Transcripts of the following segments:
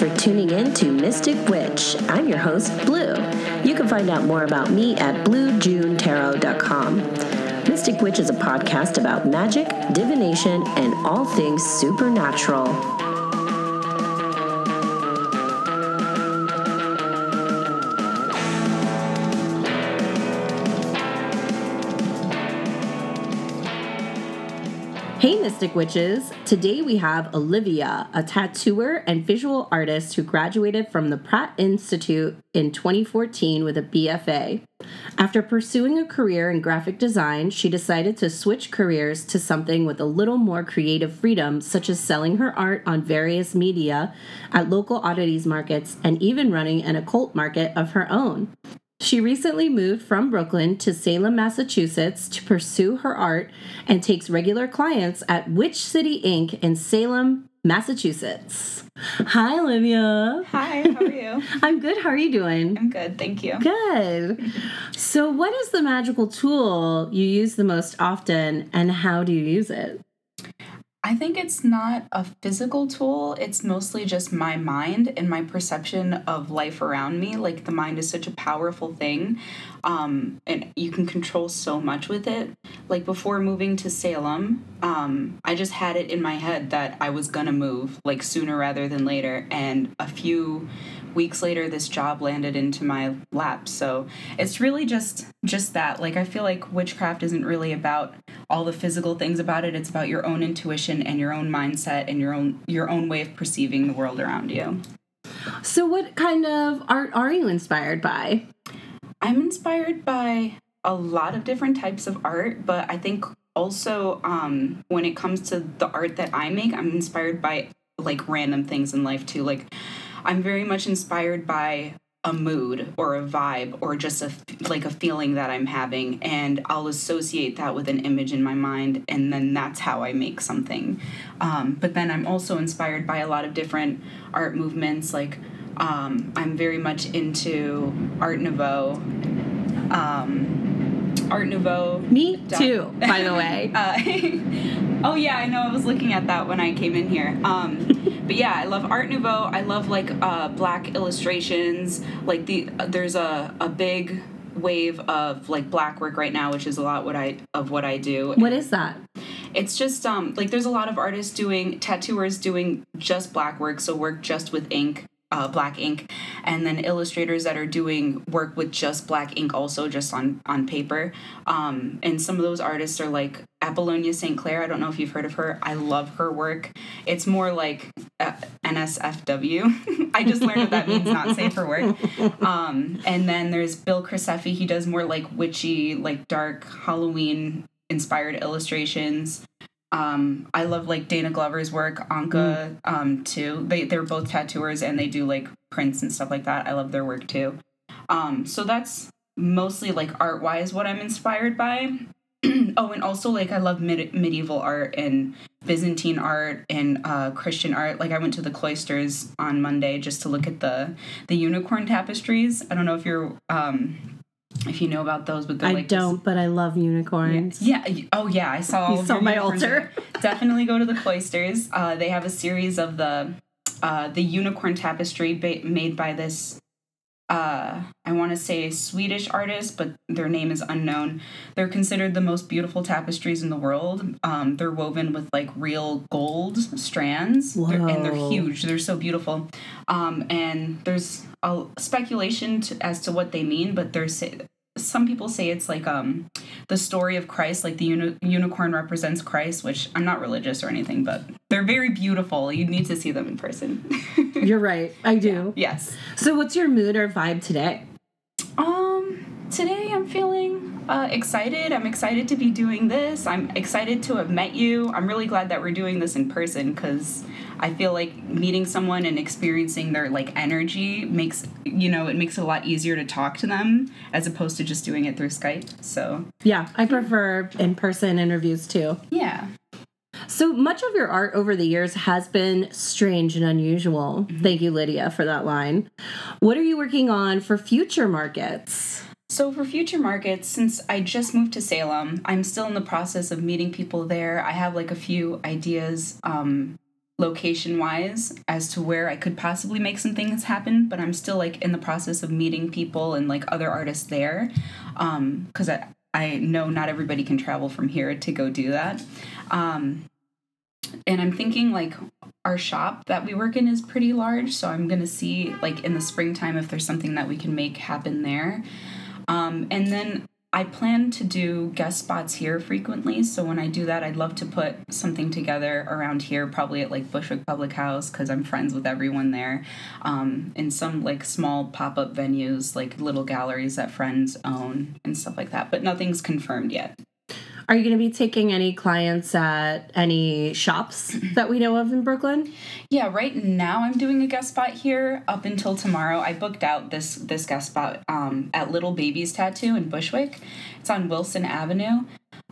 for tuning in to Mystic Witch. I'm your host, Blue. You can find out more about me at bluejunetarot.com. Mystic Witch is a podcast about magic, divination, and all things supernatural. Hey, Mystic Witches! Today we have Olivia, a tattooer and visual artist who graduated from the Pratt Institute in 2014 with a BFA. After pursuing a career in graphic design, she decided to switch careers to something with a little more creative freedom, such as selling her art on various media at local oddities markets and even running an occult market of her own. She recently moved from Brooklyn to Salem, Massachusetts to pursue her art and takes regular clients at Witch City Ink in Salem, Massachusetts. Hi, Olivia. Hi, how are you? I'm good. How are you doing? I'm good, thank you. Good. So, what is the magical tool you use the most often and how do you use it? I think it's not a physical tool, it's mostly just my mind and my perception of life around me. Like, the mind is such a powerful thing, um, and you can control so much with it. Like, before moving to Salem, um, I just had it in my head that I was gonna move, like, sooner rather than later, and a few weeks later this job landed into my lap. So it's really just just that. Like i feel like witchcraft isn't really about all the physical things about it. It's about your own intuition and your own mindset and your own your own way of perceiving the world around you. So, what kind of art are you inspired by? i'm inspired by a lot of different types of art but i think also um when it comes to the art that i make i'm inspired by like random things in life too. Like i'm very much inspired by a mood or a vibe or just a like a feeling that i'm having and i'll associate that with an image in my mind and then that's how i make something um, but then i'm also inspired by a lot of different art movements like um, i'm very much into art nouveau um, art nouveau Me too, by the way. uh, oh yeah, I know. I was looking at that when I came in here. But yeah, I love Art Nouveau. I love like uh, black illustrations. Like the uh, there's a a big wave of like black work right now, which is a lot what I of what I do. what is that? It's just um like there's a lot of artists doing tattooers doing just black work, so work just with ink. Uh, black ink and then illustrators that are doing work with just black ink also just on on paper. Um, and some of those artists are like apollonia Saintclair. I don't know if you've heard of her. I love her work. It's more like uh, nsfw i just learned what that means not safe for work. Um, and then there's bill Crisafi. he does more like witchy like dark halloween inspired illustrations um, I love like Dana Glover's work, Anka um, too. They they're both tattooers and they do like prints and stuff like that. I love their work too. Um, so that's mostly like art wise what I'm inspired by. oh, and also like I love mid- medieval art and Byzantine art and uh, Christian art. Like I went to the cloisters on Monday just to look at the the unicorn tapestries. I don't know if you're um, if you know about those, but I like this- don't, but I love unicorns. yeah. y- Oh, yeah. I saw. You saw my altar. Definitely go to the cloisters. Uh, they have a series of the uh, the unicorn tapestry ba- made by this. Uh, I want to say Swedish artist, but their name is unknown. They're considered the most beautiful tapestries in the world. Um, they're woven with like real gold strands, They're- and they're huge. They're so beautiful. Um, and there's a speculation to, as to what they mean, but they're some people say it's like um the story of Christ, like the uni- unicorn represents Christ, which I'm not religious or anything, but they're very beautiful. You need to see them in person. You're right. I do. yes. So, what's your mood or vibe today? Um, today uh, excited. I'm excited to be doing this. I'm excited to have met you. I'm really glad that we're doing this in person because I feel like meeting someone and experiencing their like energy makes you know it makes it a lot easier to talk to them as opposed to just doing it through Skype. So Yeah, I prefer in person interviews too. yeah. So much of your art over the years has been strange and unusual. Thank you, Lydia, for that line. What are you working on for future markets? So for future markets, since I just moved to Salem, I'm still in the process of meeting people there. I have like a few ideas, um, location wise as to where I could possibly make some things happen, but I'm still like in the process of meeting people and like other artists there. Um, cuz I I know not everybody can travel from here to go do that. Um, and I'm thinking like our shop that we work in is pretty large, so I'm gonna see like in the springtime if there's something that we can make happen there. Um, and then I plan to do guest spots here frequently, so when I do that, I'd love to put something together around here, probably at like Bushwick Public House, because I'm friends with everyone there. Um, in some like small pop up venues, like little galleries that friends own and stuff like that, but nothing's confirmed yet. Are you going to be taking any clients at any shops that we know of in Brooklyn? Yeah, right now I'm doing a guest spot here up until tomorrow. I booked out this this guest spot um, at Little Babies Tattoo in Bushwick. It's on Wilson Avenue.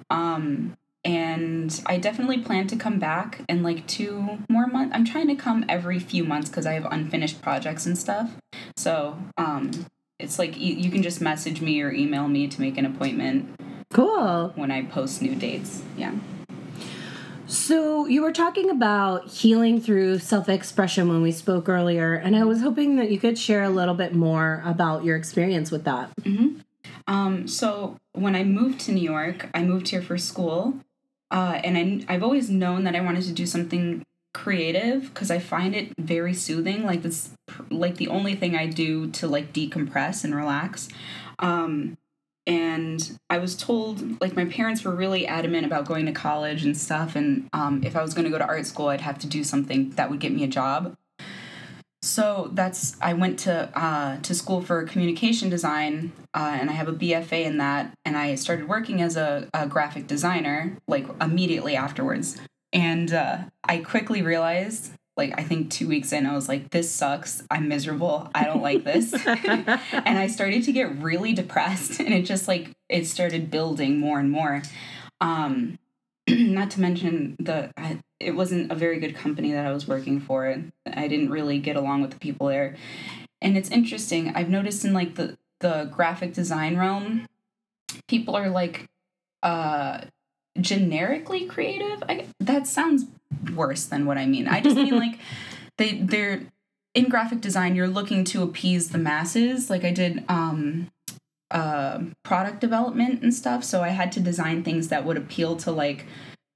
Um, and I definitely plan to come back in like two more months. I'm trying to come every few months because I have unfinished projects and stuff. So um, it's like you, you can just message me or email me to make an appointment Cool. when I post new dates. Yeah. So, you were talking about healing through self expression when we spoke earlier, and I was hoping that you could share a little bit more about your experience with that. Um, so when I moved to New York, I moved here for school, uh, and I, I've always known that I wanted to do something creative because I find it very soothing. Like this, like the only thing I do to like decompress and relax. Um, and I was told, like my parents were really adamant about going to college and stuff, and um, if I was going to go to art school, I'd have to do something that would get me a job. So that's I went to uh, to school for communication design, uh, and I have a BFA in that. And I started working as a, a graphic designer like immediately afterwards. And uh, I quickly realized, like I think two weeks in, I was like, "This sucks. I'm miserable. I don't like this." and I started to get really depressed, and it just like it started building more and more. Um, not to mention the I, it wasn't a very good company that I was working for. I didn't really get along with the people there. And it's interesting. I've noticed in like the the graphic design realm, people are like uh generically creative. I that sounds worse than what I mean. I just mean like they they're in graphic design you're looking to appease the masses. Like I did um uh product development and stuff, so I had to design things that would appeal to like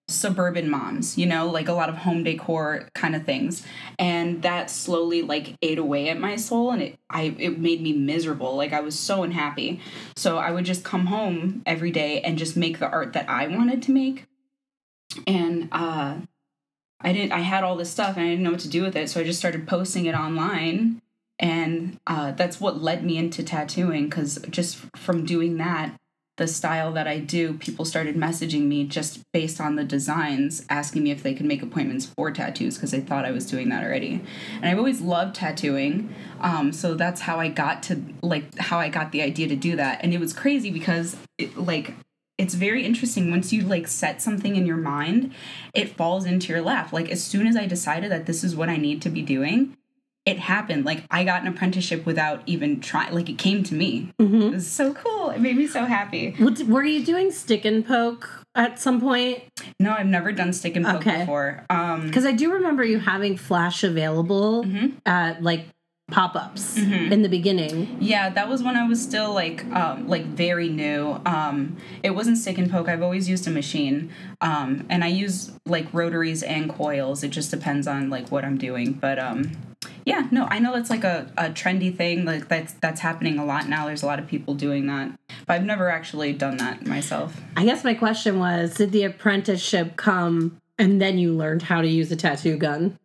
suburban moms, you know, like a lot of home decor kind of things. And that slowly like ate away at my soul and it I it made me miserable. Like I was so unhappy. So I would just come home every day and just make the art that I wanted to make. And uh I didn't I had all this stuff and I didn't know what to do with it. So I just started posting it online and uh, that's what led me into tattooing because just from doing that the style that I do, people started messaging me just based on the designs, asking me if they could make appointments for tattoos because they thought I was doing that already. And I've always loved tattooing, um, so that's how I got to like how I got the idea to do that. And it was crazy because it, like it's very interesting once you like set something in your mind, it falls into your lap. Like as soon as I decided that this is what I need to be doing, it happened. Like I got an apprenticeship without even trying. Like it came to me. It was so cool. It made me so happy. What- Were you doing stick and poke at some point? No, I've never done stick and poke Okay. before. Um, Because I do remember you having Flash available Mm-hmm. at like pop ups in the beginning. yeah, that was when I was still like um, like very new. Um, it wasn't stick and poke. I've always used a machine, um, and I use like rotaries and coils. It just depends on like what I'm doing. But um, yeah, no, I know that's like a, a trendy thing. Like that's that's happening a lot now. There's a lot of people doing that, but I've never actually done that myself. I guess my question was Did the apprenticeship come and then you learned how to use a tattoo gun?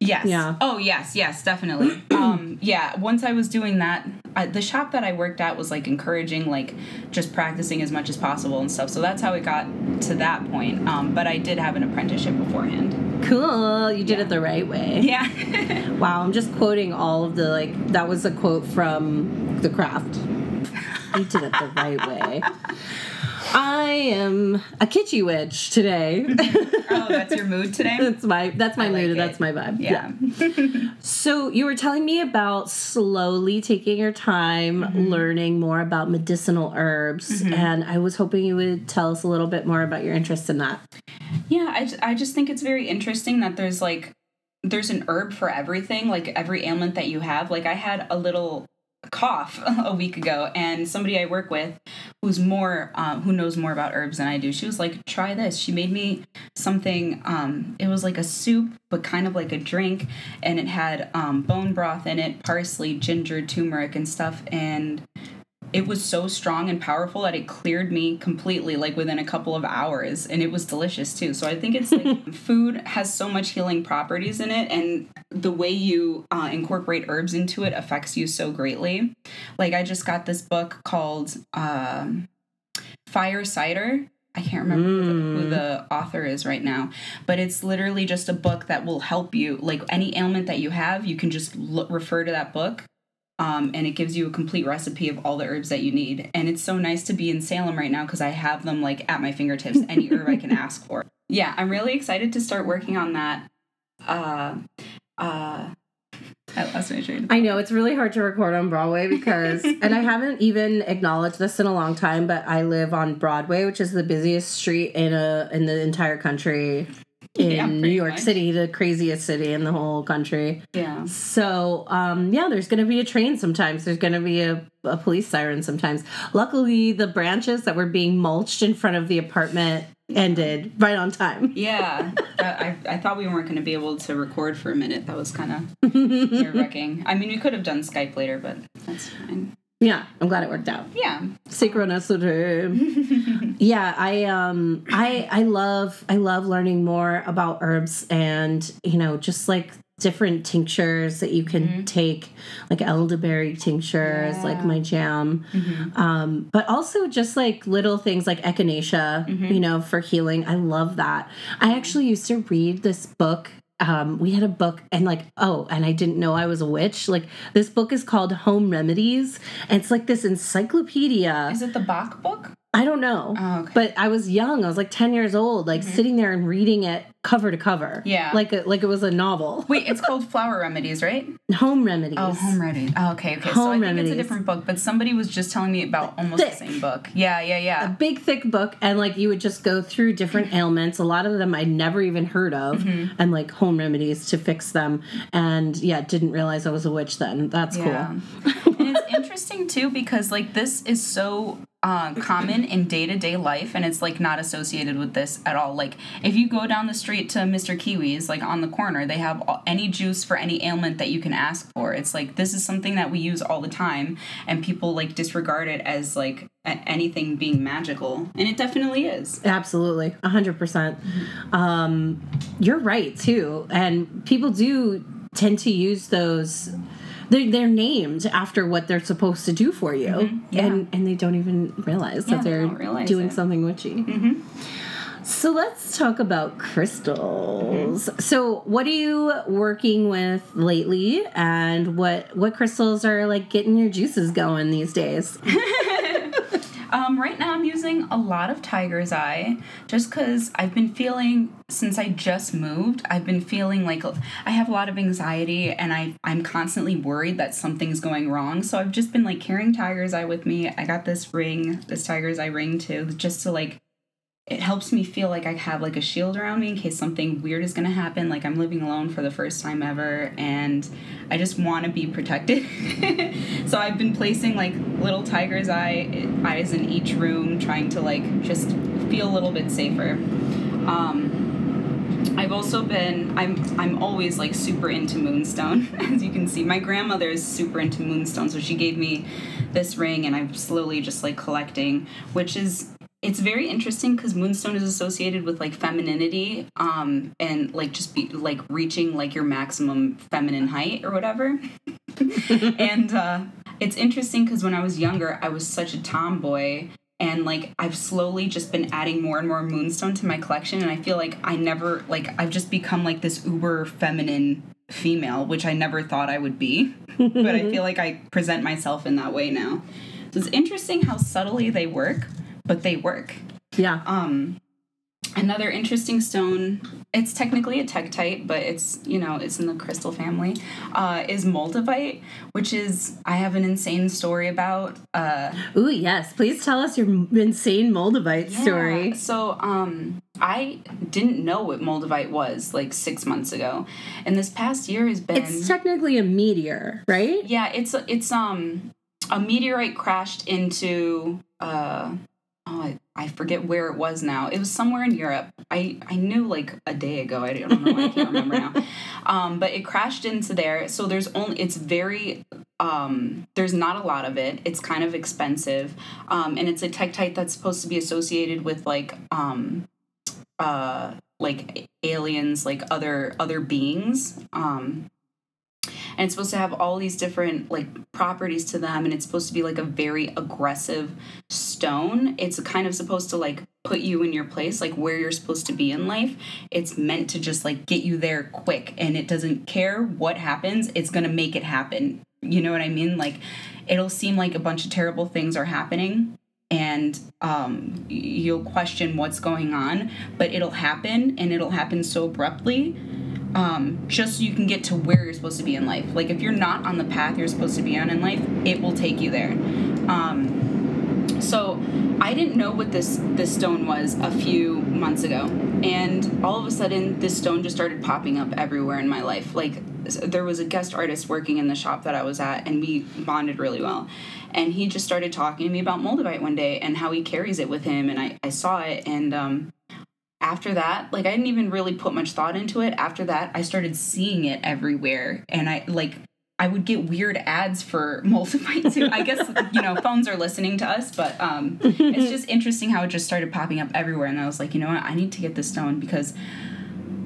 Yes. Yeah. Oh, yes, yes, definitely. um, yeah. Once I was doing that, I, the shop that I worked at was like encouraging, like just practicing as much as possible and stuff. So that's how it got to that point. Um, but I did have an apprenticeship beforehand. Cool. You did it the right way. Yeah. Wow, I'm just quoting all of the like that was a quote from The Craft. You did it the right way. I am a kitschy witch today. oh, that's your mood today. that's my that's my like mood. it. That's my vibe. Yeah. So you were telling me about slowly taking your time Mm-hmm. learning more about medicinal herbs, and I was hoping you would tell us a little bit more about your interest in that. Yeah, I, I just think it's very interesting that there's like there's an herb for everything, like every ailment that you have. Like I had a little cough a week ago and somebody i work with who's more um, who knows more about herbs than i do she was like try this. She made me something um, it was like a soup but kind of like a drink and it had um, bone broth in it parsley ginger turmeric and stuff and it was so strong and powerful that it cleared me completely like within a couple of hours and it was delicious too. So i think it's like food has so much healing properties in it and the way you uh, incorporate herbs into it affects you so greatly. Like i just got this book called um, fire cider. I can't remember who, the, who the author is right now, but it's literally just a book that will help you. Like any ailment that you have, you can just look, refer to that book um, and it gives you a complete recipe of all the herbs that you need. And it's so nice to be in Salem right now because I have them like at my fingertips, any herb I can ask for. Yeah, I'm really excited to start working on that. Uh, uh, I lost my train. I know it's really hard to record on Broadway because, and I haven't even acknowledged this in a long time, but I live on Broadway, which is the busiest street in a in the entire country in Yeah, New York much. City, the craziest city in the whole country. Yeah. So, um, yeah, there's going to be a train sometimes. There's going to be a, a police siren sometimes. Luckily, the branches that were being mulched in front of the apartment ended right on time. Yeah, I, I, I thought we weren't going to be able to record for a minute. That was kind of nerve wracking. I mean, we could have done Skype later, but that's fine. Yeah, I'm glad it worked out. Yeah. Synchronicity. yeah, I um I I love I love learning more about herbs and you know just like different tinctures that you can take like elderberry tinctures like my jam. Um but also just like little things like echinacea you know for healing. I love that. I actually used to read this book um, we had a book and like oh and i didn't know i was a witch like this book is called home remedies and it's like this encyclopedia Is it the Bach book? I don't know Oh, okay. but i was young i was like 10 years old like sitting there and reading it cover to cover Yeah. like a, like it was a novel Wait, it's called Flower Remedies, right? home remedies Oh, Home Remedies. Oh, okay, okay. so Home I think Remedies. it's a different book, but somebody was just telling me about almost Thick. the same book. Yeah, yeah, yeah. A big thick book and like you would just go through different ailments a lot of them i'd never even heard of Mm-hmm. and like home remedies to fix them and yeah didn't realize i was a witch then that's Yeah. cool and it's interesting too because like this is so uh, common in day-to-day life and it's like not associated with this at all like if you go down the street to mr kiwi's like on the corner they have all, any juice for any ailment that you can ask for it's like this is something that we use all the time and people like disregard it as like anything being magical and it definitely is Absolutely, a hundred percent. Um, you're right too, and people do tend to use those. They're, they're named after what they're supposed to do for you, Mm-hmm. Yeah. and and they don't even realize Yeah, that they they're don't realize doing it. something witchy. So let's talk about crystals. So, what are you working with lately, and what what crystals are like getting your juices going these days? Um, right now, I'm using a lot of Tiger's Eye just because I've been feeling since I just moved. I've been feeling like I have a lot of anxiety and I I'm constantly worried that something's going wrong. So I've just been like carrying Tiger's Eye with me. I got this ring, this Tiger's Eye ring too, just to like it helps me feel like I have like a shield around me in case something weird is gonna happen. Like I'm living alone for the first time ever, and I just want to be protected. so I've been placing like little tiger's eye eyes in each room, trying to like just feel a little bit safer. Um, I've also been I'm I'm always like super into moonstone as you can see. My grandmother is super into moonstone, so she gave me this ring and I'm slowly just like collecting, which is it's very interesting because moonstone is associated with like femininity um and like just be like reaching like your maximum feminine height or whatever. And uh it's interesting because when i was younger i was such a tomboy and like i've slowly just been adding more and more moonstone to my collection and i feel like i never like i've just become like this uber feminine female which i never thought i would be but i feel like i present myself in that way now. So it's interesting how subtly they work but they work Yeah, um another interesting stone it's technically a tektite but it's you know it's in the crystal family uh is moldavite which is i have an insane story about uh Ooh, yes. Please tell us your insane Moldavite story. So, um, I didn't know what Moldavite was like six months ago, and this past year has been. It's technically a meteor, right? Yeah, it's it's um a meteorite crashed into uh oh I, I forget where it was now. It was somewhere in Europe. I I knew like a day ago. I don't know. Why I can't remember now. Um, but it crashed into there. So there's only it's very um there's not a lot of it. It's kind of expensive. Um, and it's a tektite that's supposed to be associated with like um uh like aliens like other other beings um and it's supposed to have all these different like properties to them and it's supposed to be like a very aggressive stone. It's kind of supposed to like put you in your place like where you're supposed to be in life. It's meant to just like get you there quick and it doesn't care what happens it's going to make it happen. You know what i mean? Like it'll seem like a bunch of terrible things are happening and um, you'll question what's going on but it'll happen and it'll happen so abruptly um, just so you can get to where you're supposed to be in life. Like if you're not on the path you're supposed to be on in life, it will take you there. Um, so I didn't know what this this stone was a few months ago, and all of a sudden this stone just started popping up everywhere in my life. Like there was a guest artist working in the shop that I was at, and we bonded really well. And he just started talking to me about Moldavite one day and how he carries it with him, and I, I saw it and um, after that, like I didn't even really put much thought into it. After that, I started seeing it everywhere and I like I would get weird ads for Moldavite too. I guess you know phones are listening to us, but um, it's just interesting how it just started popping up everywhere. And I was like, you know what, I need to get this stone because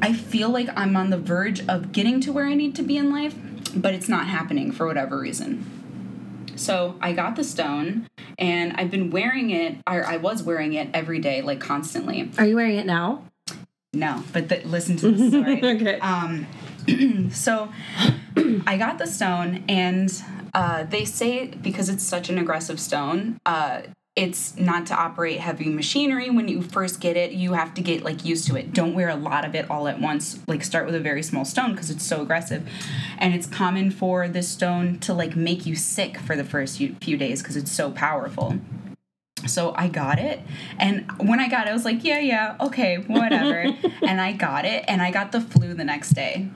I feel like I'm on the verge of getting to where I need to be in life, but it's not happening for whatever reason. So I got the stone and I've been wearing it, or I was wearing it every day, like constantly. Are you wearing it now? No, but the, listen to the story. okay. Um, so I got the stone, and uh, they say because it's such an aggressive stone, uh, it's not to operate heavy machinery when you first get it you have to get like used to it don't wear a lot of it all at once like start with a very small stone because it's so aggressive and it's common for this stone to like make you sick for the first few days because it's so powerful so I got it. And when I got it, I was like, yeah, yeah, okay, whatever. and I got it. And I got the flu the next day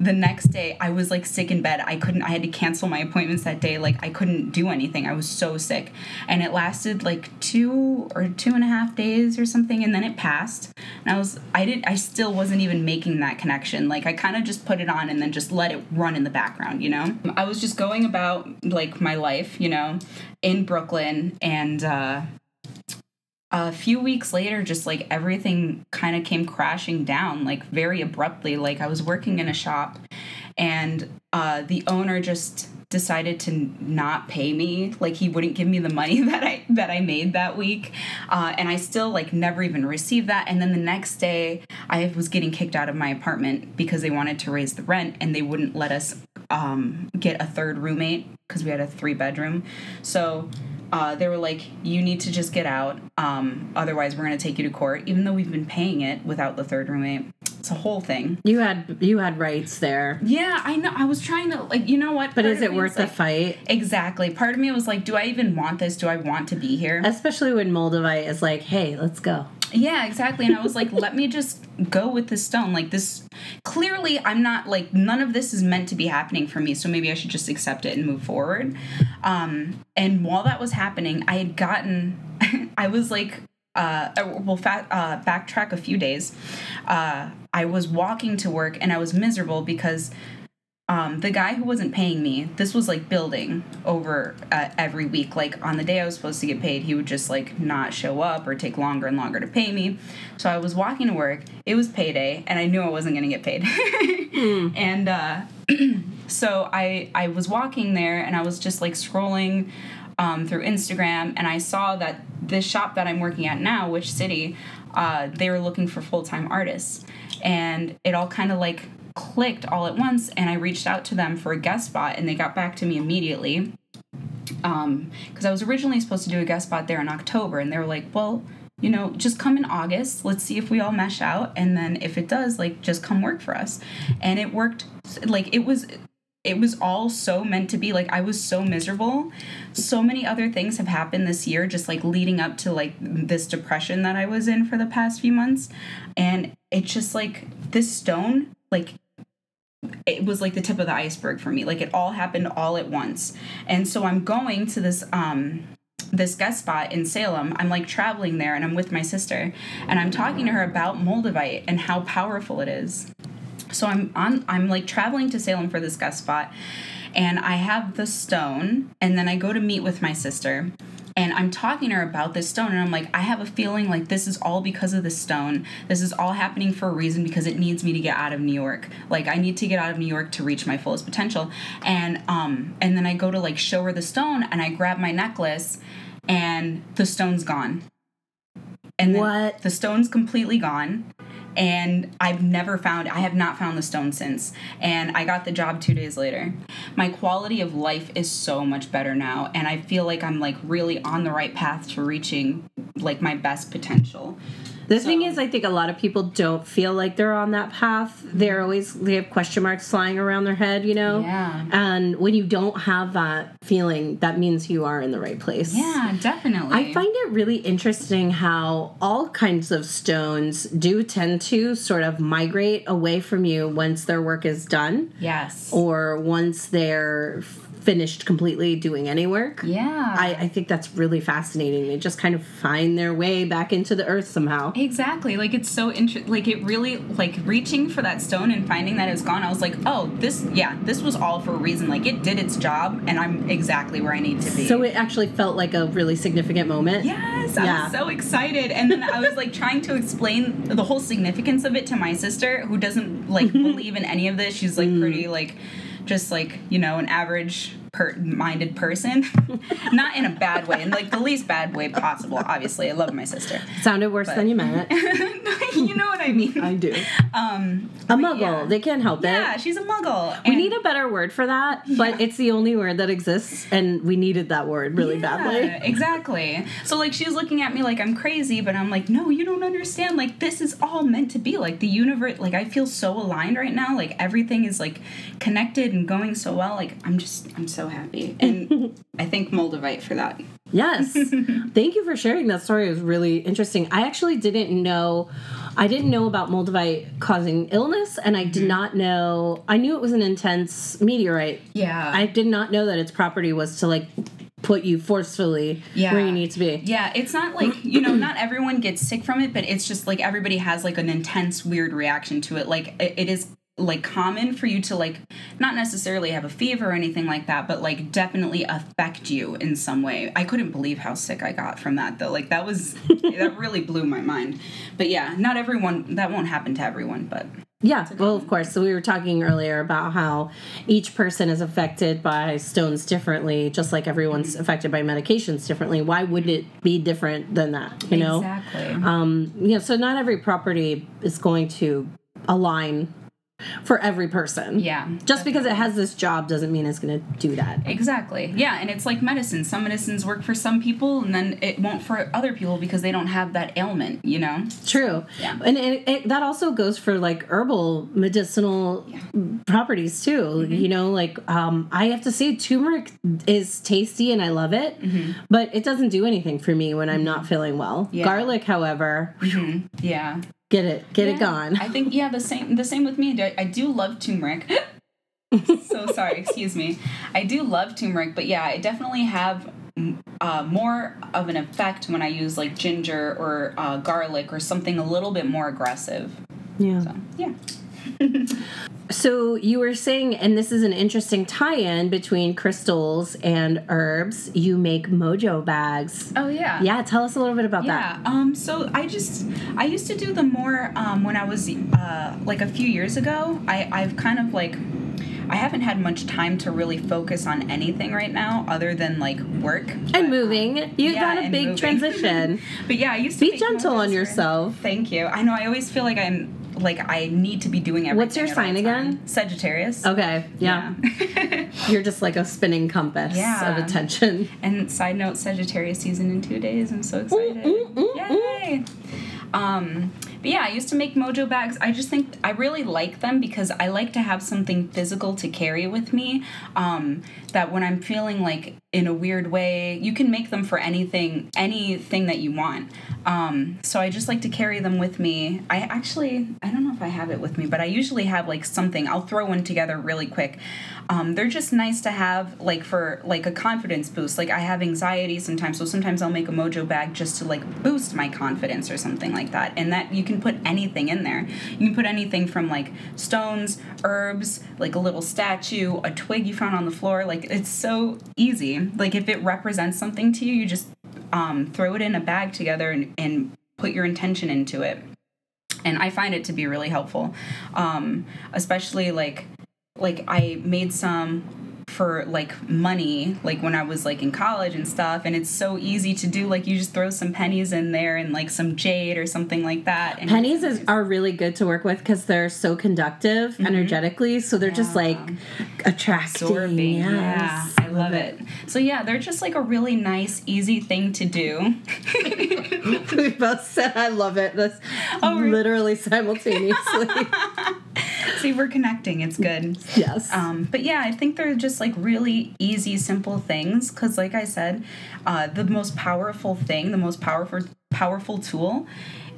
the next day I was like sick in bed. I couldn't I had to cancel my appointments that day. Like I couldn't do anything. I was so sick. And it lasted like two or two and a half days or something and then it passed. And I was I did I still wasn't even making that connection. Like I kind of just put it on and then just let it run in the background, you know? I was just going about like my life, you know, in Brooklyn and uh a few weeks later just like everything kind of came crashing down like very abruptly. Like i was working in a shop and uh, the owner just decided to not pay me. Like he wouldn't give me the money that i that i made that week. Uh, and i still like never even received that. And then the next day i was getting kicked out of my apartment because they wanted to raise the rent and they wouldn't let us um, get a third roommate because we had a three bedroom. So uh, they were like, you need to just get out. Um, otherwise, we're going to take you to court, even though we've been paying it without the third roommate. It's a whole thing. You had you had rights there. Yeah, I know. I was trying to like, you know what? But Part is it worth the like, fight? Exactly. Part of me was like, do I even want this? Do I want to be here? Especially when Moldavite is like, hey, let's go. Yeah, exactly. And I was like, let me just go with this stone. Like this clearly I'm not like none of this is meant to be happening for me, so maybe I should just accept it and move forward. Um and while that was happening, I had gotten I was like uh, well, fat, uh, backtrack a few days. Uh, I was walking to work and I was miserable because um, the guy who wasn't paying me, this was like building over uh, every week. Like on the day I was supposed to get paid, he would just like not show up or take longer and longer to pay me. So I was walking to work. It was payday, and I knew I wasn't going to get paid. mm. And uh, so I I was walking there, and I was just like scrolling um, through Instagram, and I saw that this shop that I'm working at now, Witch City, uh, they were looking for full time artists, and it all kind of like clicked all at once and I reached out to them for a guest spot and they got back to me immediately. Um, because I was originally supposed to do a guest spot there in October and they were like, well, you know, just come in August. Let's see if we all mesh out. And then if it does, like, just come work for us. And it worked. Like, it was it was all so meant to be. Like I was so miserable. So many other things have happened this year, just like leading up to like this depression that I was in for the past few months, and it's just like this stone, like it was like the tip of the iceberg for me. Like it all happened all at once. And so I'm going to this um this guest spot in Salem. I'm like traveling there and I'm with my sister and I'm talking to her about Moldavite and how powerful it is. So I'm on I'm like traveling to Salem for this guest spot and I have the stone and then I go to meet with my sister and I'm talking to her about this stone, and I'm like, I have a feeling like this is all because of this stone. This is all happening for a reason because it needs me to get out of New York. Like I need to get out of New York to reach my fullest potential. And um, and then I go to like show her the stone, and I grab my necklace, and the stone's gone. And then What? the stone's completely gone and I've never found I have not found the stone since and I got the job 2 days later. My quality of life is so much better now and I feel like I'm like really on the right path to reaching like my best potential. The thing is, I think a lot of people don't feel like they're on that path. They're mm-hmm. always they have question marks flying around their head, you know. Yeah. And when you don't have that feeling, that means you are in the right place. Yeah, definitely. I find it really interesting how all kinds of stones do tend to sort of migrate away from you once their work is done yes. or once they're finished completely doing any work. yeah. I, I think that's really fascinating. They just kind of find their way back into the earth somehow. Exactly. Like it's so interesting. Like it really like reaching for that stone and finding that it's gone. I was like, oh, this yeah, this was all for a reason. Like it did its job, and I'm exactly where I need to be. So it actually felt like a really significant moment. Yes, I Yeah. was so excited. And then I was like trying to explain the whole significance of it to my sister who doesn't like believe in any of this. She's like pretty mm. like just like, you know, an average per- minded person. Not in a bad way, in like the least bad way possible, obviously. I love my sister. Sounded worse than you meant. it. you know what I mean? I do. Um A muggle. yeah. They can't help yeah, it. Yeah, she's a muggle. We need a better word for that, but it's the only word that exists, and we needed that word really badly. Exactly. So like she's looking at me like I'm crazy, but I'm like, no, you don't understand. Like this is all meant to be. Like the universe. Like I feel so aligned right now. Like everything is like connected and going so well. Like I'm just I'm so happy, and I thank Moldavite for that. Yes. Thank you for sharing that story. It was really interesting. I actually didn't know I didn't know about Moldavite causing illness and I Mm-hmm. did not know I knew it was an intense meteorite. Yeah. I did not know that its property was to like put you forcefully Yeah. where you need to be. Yeah, it's not like, you know, not everyone gets sick from it, but it's just like everybody has like an intense, weird reaction to it. Like, it is like common for you to like not necessarily have a fever or anything like that, but like definitely affect you in some way. I couldn't believe how sick I got from that though. Like, that was, that really blew my mind. But yeah, not everyone, that won't happen to everyone, but Yeah, well, of course. So we were talking earlier about how each person is affected by stones differently, just like everyone's affected by medications differently. Why would it be different than that? You know, exactly. um, you know. So not every property is going to align for every person. yeah. Just because it has this job doesn't mean it's going to do that. Exactly. Yeah, and it's like medicine. Some medicines work for some people, and then it won't for other people because they don't have that ailment. You know. True. Yeah. And it, it, that also goes for like herbal medicinal properties too. Mm-hmm. You know, like um, I have to say turmeric is tasty and I love it, Mm-hmm. but it doesn't do anything for me when I'm not feeling well. Yeah. Garlic, however, Yeah. Get it, get it gone. I think yeah, the same the same with me. I, I do love turmeric. so sorry, excuse me. I do love turmeric, but yeah, I definitely have mm, uh, more of an effect when I use like ginger or uh, garlic or something a little bit more aggressive. yeah. So yeah. So you were saying, and this is an interesting tie-in between crystals and herbs. You make mojo bags. Oh yeah. Yeah, tell us a little bit about that. Yeah. Um. So I just I used to do them more um, when I was uh, like a few years ago. I I've kind of like I haven't had much time to really focus on anything right now other than like work And moving, you yeah, got a big moving. transition. But yeah, I used to Be gentle on yourself. Thank you. I know. I always feel like I'm like I need to be doing everything. What's your sign again? Sagittarius. Okay, yeah. Yeah. You're just like a spinning compass Yeah. of attention. and side note, Sagittarius season in two days. I'm so excited. mm, mm, Yay! Um, but yeah, I used to make mojo bags. I just think I really like them because I like to have something physical to carry with me. Um, that when I'm feeling like in a weird way, you can make them for anything, anything that you want. Um, so I just like to carry them with me. I actually, I don't know if I have it with me, but I usually have like something. I'll throw one together really quick. Um, they're just nice to have like for like a confidence boost. Like I have anxiety sometimes, so sometimes I'll make a mojo bag just to like boost my confidence or something like that. And that you can put anything in there. You can put anything from like stones, herbs, like a little statue, a twig you found on the floor. Like it's so easy. Like if it represents something to you, you just um, throw it in a bag together and, and put your intention into it and i find it to be really helpful um, especially like like I made some for like money like when I was like in college and stuff and it's so easy to do like you just throw some pennies in there and like some jade or something like that and pennies is, are really good to work with because they're so conductive mm-hmm. energetically so they're yeah. just like attracting Absorbing. Yes. yeah I love it. so yeah they're just like a really nice easy thing to do we both said I love it that's oh, literally simultaneously See, we're connecting. It's good. Yes. Um, but yeah, I think they're just like really easy, simple things. Because, like I said, uh, the most powerful thing, the most powerful powerful tool,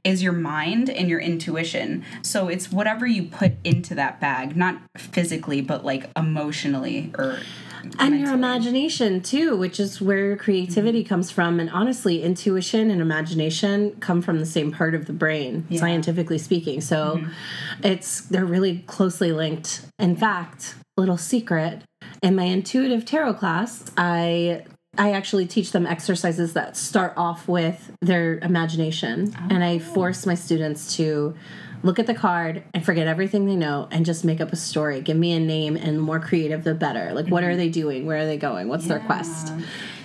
is your mind and your intuition. So it's whatever you put into that bag, not physically, but like emotionally or and mentally. your imagination too which is where your creativity mm-hmm. comes from and honestly intuition and imagination come from the same part of the brain yeah. scientifically speaking so mm-hmm. it's they're really closely linked in fact little secret in my intuitive tarot class i I actually teach them exercises that start off with their imagination, oh. and I oh. force my students to look at the card and forget everything they know and just make up a story. Give me a name and the more creative the better. Like what are mm-hmm. they doing? Where are they going? What's yeah. their quest?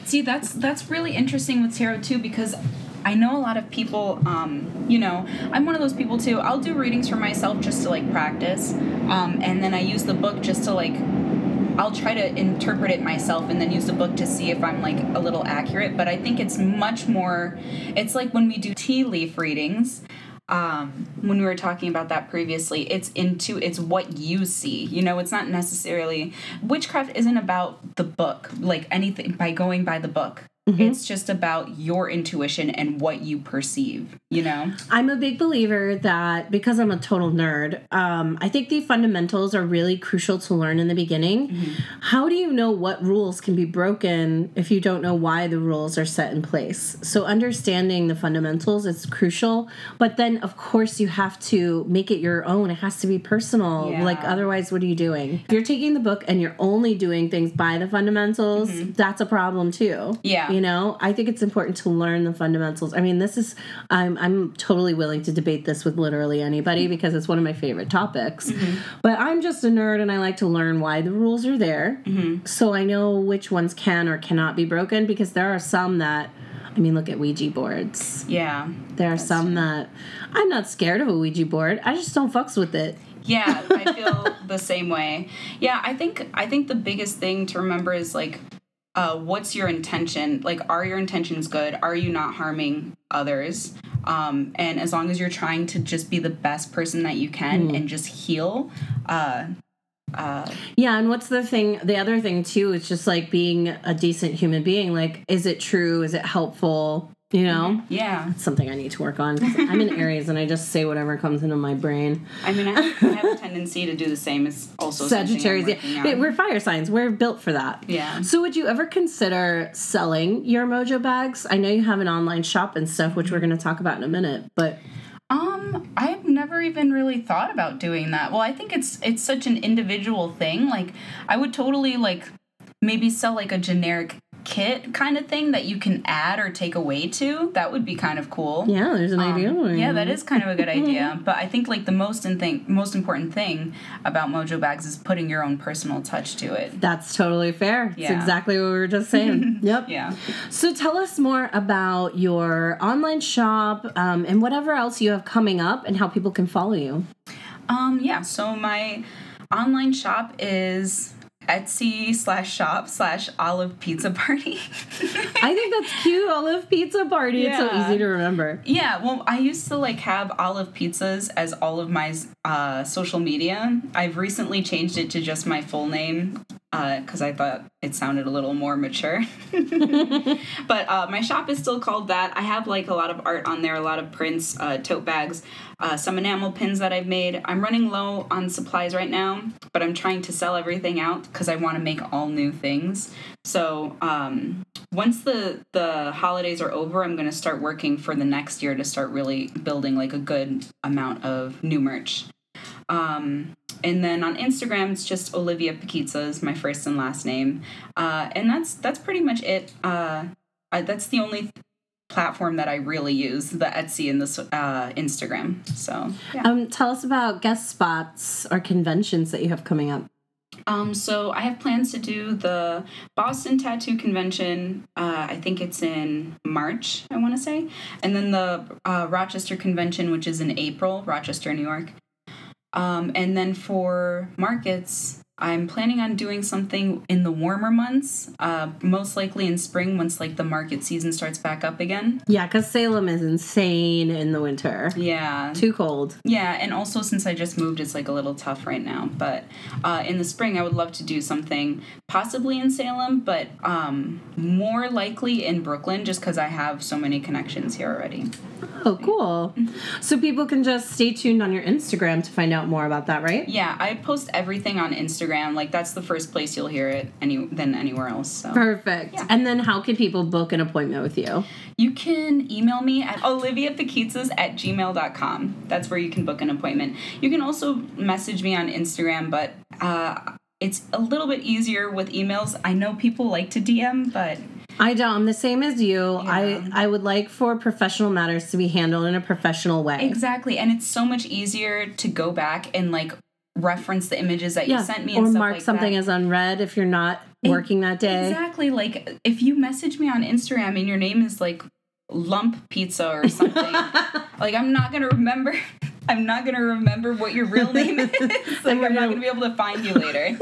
See, that's that's really interesting with tarot too because I know a lot of people, um, you know, I'm one of those people too. I'll do readings for myself just to like practice. Um, and then I use the book just to like I'll try to interpret it myself and then use the book to see if I'm like a little accurate. But I think it's much more, it's like when we do tea leaf readings um, when we were talking about that previously, it's into it's what you see. You know, it's not necessarily witchcraft isn't about the book, like anything by going by the book. Mm-hmm. It's just about your intuition and what you perceive, you know? I'm a big believer that because I'm a total nerd, um, I think the fundamentals are really crucial to learn in the beginning. Mm-hmm. How do you know what rules can be broken if you don't know why the rules are set in place? So, understanding the fundamentals is crucial. But then, of course, you have to make it your own. It has to be personal. Yeah. Like, otherwise, what are you doing? If you're taking the book and you're only doing things by the fundamentals, mm-hmm. that's a problem too. Yeah. You know, I think it's important to learn the fundamentals. I mean, this is I'm I'm totally willing to debate this with literally anybody because it's one of my favorite topics. Mm-hmm. But I'm just a nerd and I like to learn why the rules are there. Mm-hmm. So I know which ones can or cannot be broken because there are some that I mean, look at Ouija boards. Yeah. There are some true. that I'm not scared of a Ouija board. I just don't fucks with it. Yeah, I feel the same way. Yeah, I think I think the biggest thing to remember is like uh, what's your intention? Like, are your intentions good? Are you not harming others? Um, and as long as you're trying to just be the best person that you can mm. and just heal, uh, uh, yeah, and what's the thing? The other thing too is just like being a decent human being. Like, is it true? Is it helpful? You know? Mm-hmm. Yeah. It's something I need to work on. I'm in Aries and I just say whatever comes into my brain. I mean, I have a tendency to do the same. It's also Sagittarius. Yeah. We're fire signs. We're built for that. Yeah. So, would you ever consider selling your mojo bags? I know you have an online shop and stuff, which we're going to talk about in a minute, but. Um, I've never even really thought about doing that. Well, I think it's it's such an individual thing. Like, I would totally like maybe sell like a generic kit kind of thing that you can add or take away to. That would be kind of cool. Yeah, there's an um, idea. Yeah, that is kind of a good idea. But I think like the most in thing, most important thing about Mojo Bags is putting your own personal touch to it. That's totally fair. Yeah. It's exactly what we were just saying. yep. Yeah. So tell us more about your online shop um, and whatever else you have coming up and how people can follow you. Um, yeah. So my online shop is Etsy slash shop slash olive pizza party. I think that's cute. Olive pizza party. It's so easy to remember. yeah, well, I used to like have olive pizzas as all of my uh, social media. I've recently changed it to just my full name because I thought it sounded a little more mature. but uh, my shop is still called that. I have like a lot of art on there, a lot of prints, uh, tote bags, uh, some enamel pins that I've made. I'm running low on supplies right now, but I'm trying to sell everything out because I want to make all new things. So um, once the the holidays are over, I'm going to start working for the next year to start really building like a good amount of new merch. Um, and then on Instagram, it's just Olivia Paquizza is my first and last name, uh, and that's that's pretty much it. Uh, I, that's the only platform that I really use, the Etsy and the uh, Instagram. So yeah. Um, tell us about guest spots or conventions that you have coming up. Um, so I have plans to do the Boston Tattoo Convention. Uh, I think it's in March, I want to say, and then the uh, Rochester Convention, which is in April, Rochester, New York. Um, and then for markets, I'm planning on doing something in the warmer months, uh, most likely in spring once like the market season starts back up again. Yeah, because Salem is insane in the winter. Yeah. Too cold. Yeah, and also since I just moved, it's like a little tough right now. But uh, in the spring, I would love to do something possibly in Salem, but um, more likely in Brooklyn, just because I have so many connections here already. Oh, cool. So people can just stay tuned on your Instagram to find out more about that, right? Yeah, I post everything on Instagram. Like that's the first place you'll hear it any than anywhere else. So Perfect. Yeah. And then how can people book an appointment with you? you can email me at oliviapaquitzas at gmail.com. That's where you can book an appointment. You can also message me on Instagram, but uh, it's a little bit easier with emails. I know people like to DM, but I don't. I'm the same as you. Yeah. I I would like for professional matters to be handled in a professional way. exactly. And it's so much easier to go back and like reference the images that Yeah. you sent me and or mark like something that. as unread if you're not working that day. Exactly. Like if you message me on Instagram and your name is like lump pizza or something, like I'm not gonna remember. I'm not gonna remember what your real name is. like I'm not gonna be able to find you later.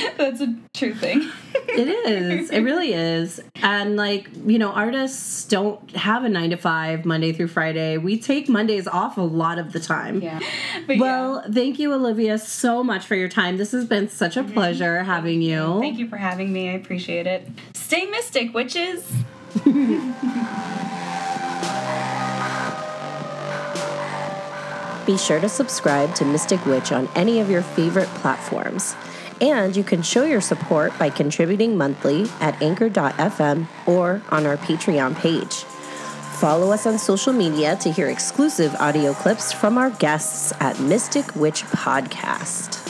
That's a true thing. It is. It really is. And like, you know, artists don't have a 9 to 5 Monday through Friday. We take Mondays off a lot of the time. Yeah. But Well, thank you Olivia so much for your time. This has been such a mm-hmm. pleasure having you. thank you for having me. I appreciate it. Stay mystic, witches. Be sure to subscribe to Mystic Witch on any of your favorite platforms. And you can show your support by contributing monthly at anchor.fm or on our Patreon page. Follow us on social media to hear exclusive audio clips from our guests at Mystic Witch Podcast.